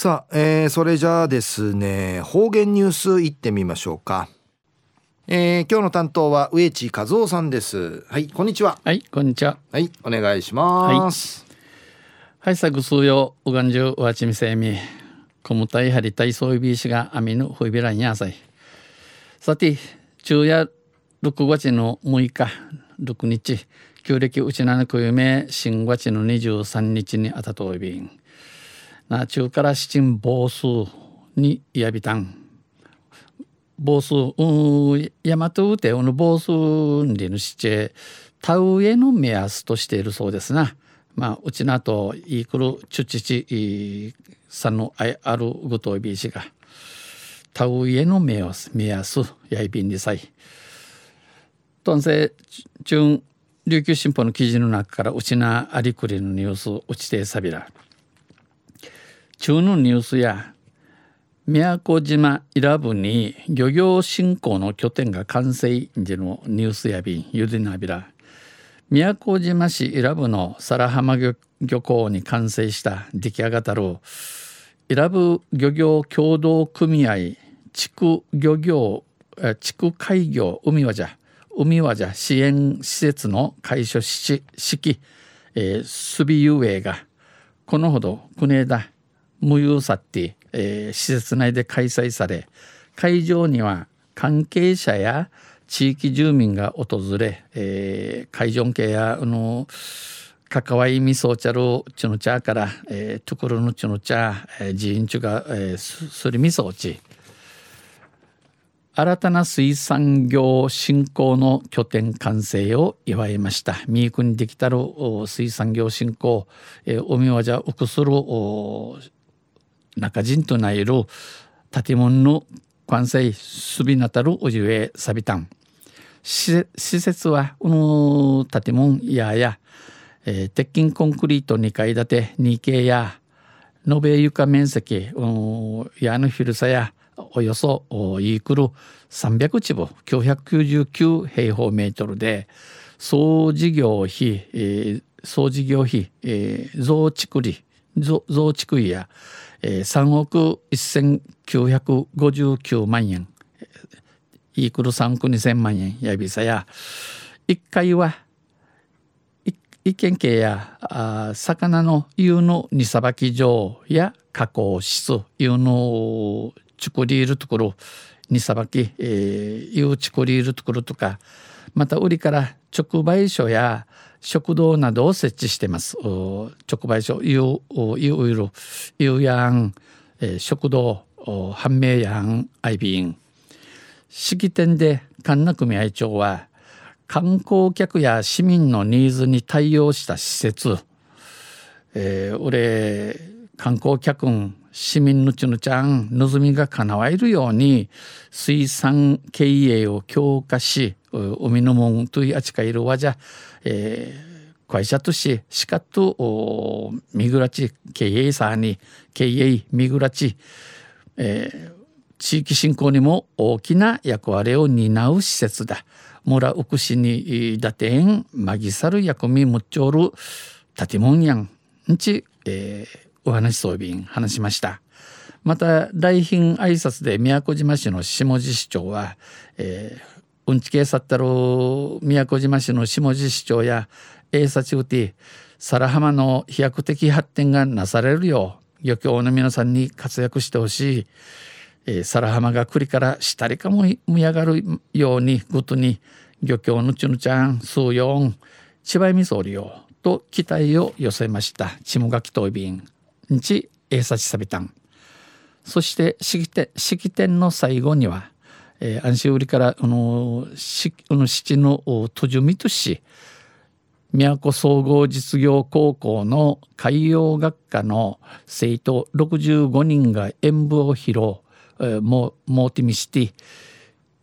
さあ、えー、それじゃあですね方言ニュースいってみましょうか。えー、今日の担当は植地和夫さんです。はいこんにちは。はいこんにちは。はいお願いします。はいさぐすうようがんじゅうわちみせみこむたいはりたいそういびしがあみぬふいびらんやさい。さて昼夜6月の6日6日旧暦うちなぬくゆめ新月の23日にあたといびんな中から七房数にやびたん房数うん大和うておの房数にぬしち田植えの目安としているそうですな。まあ、うちなといくるちゅちちさんのあるぐといびしが田植えの目安目安やいびんにさい。とんせ中琉球新報の記事の中からうちなありくりのニュースうちてさびら。中のニュースや宮古島伊良部に漁業振興の拠点が完成時のニュースやびんゆでなびら宮古島市伊良部の皿浜漁漁港に完成した出来上がったる伊良部漁業協同組合地区漁業地区開業海和じゃ海和じゃ支援施設の開所式、えー、すびゆえがこのほど国枝無有さって、えー、施設内で開催され会場には関係者や地域住民が訪れ、えー、会場系やあの関わいみそうちゃるちの茶から、えー、ところのちの茶、えー、寺院ちが、えー、すりみそうち新たな水産業振興の拠点完成を祝いました。三重にできたる水産業振興、えー、海はじゃうくする中人とないる建物の完成すびなたるおじえさびたん。施設はこの建物やや、えー、鉄筋コンクリート2階建て 2K や延べ床面積屋の広さやおよそイークル300坪999平方メートルで総事業費、えー、総事業費、えー、増築利増築費や、えー、3億1959万円。イークル3億2000万円やびさや。1階は一軒系やあ魚の湯の荷さばき場や加工室湯のチコリールところにさばき、えー、湯チコリールところとかまた売りから直売所や食堂などを設置してます。直売所湯湯ウイル湯やん、えー、食堂判明やんアイビン。式典で神奈組合長は観光客や市民のニーズに対応した施設、えー、俺観光客ん市民のちぬちゃん望みが叶わえるように水産経営を強化し海のもんというあちかいるわじゃ、えー、会社としてしかとみぐらち経営さに経営みぐらち、えー、地域振興にも大きな役割を担う施設だ。村うくしに打点まぎさる役みむっちょる建物やんんち、えー、お話そうびん話しました。また来賓挨拶で宮古島市の下地市長は、えー、うんちけさったる宮古島市の下地市長や英察中て皿浜の飛躍的発展がなされるよう漁協の皆さんに活躍してほしい。えー、皿浜が栗から下りかもむやがるようにごとに漁協のちぬちゃん数四千葉みそりよと期待を寄せました。ちむがきといびんんちえさちさびたん。そして式典式典の最後には、えー、安心売りからあのしあの七のとじゅみとし宮古総合実業高校の海洋学科の生徒65人が演舞を披露モーティミシティ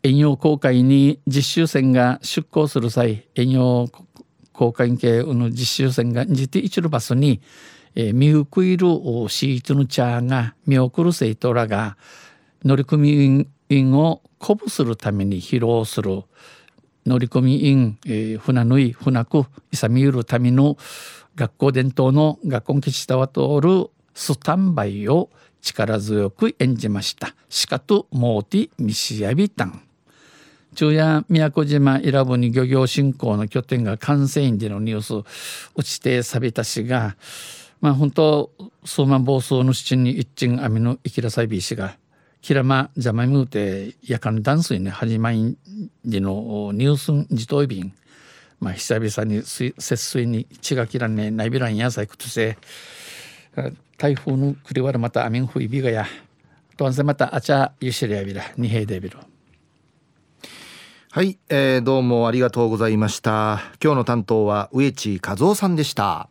遠洋航海に実習船が出港する際遠洋航海系の実習船がジティ一ルバスに、えー、ミウクイルシートのチャーが見送る生徒らが乗組員を鼓舞するために披露する乗組員、えー、船縫い船くいさみゆるための学校伝統の学校基地たわとるスタンバイを力強く演じました。しかとモーティミシヤビタン昼夜宮古島伊良部に漁業振興の拠点が完成員でのニュース落ちて錆びたしがまあ本当数万暴走の七に一鎮網の生きらさびしがキラマジャマイムーテ夜間断水ね始まりのニュースン自動便まあ久々に節水に血が切らねないびらん野菜くとせ。台風のくりわらまた雨ふいびがや。とんせまたあちゃゆしりやびら。にへいでびるはい、えー、どうもありがとうございました。今日の担当は植地和夫さんでした。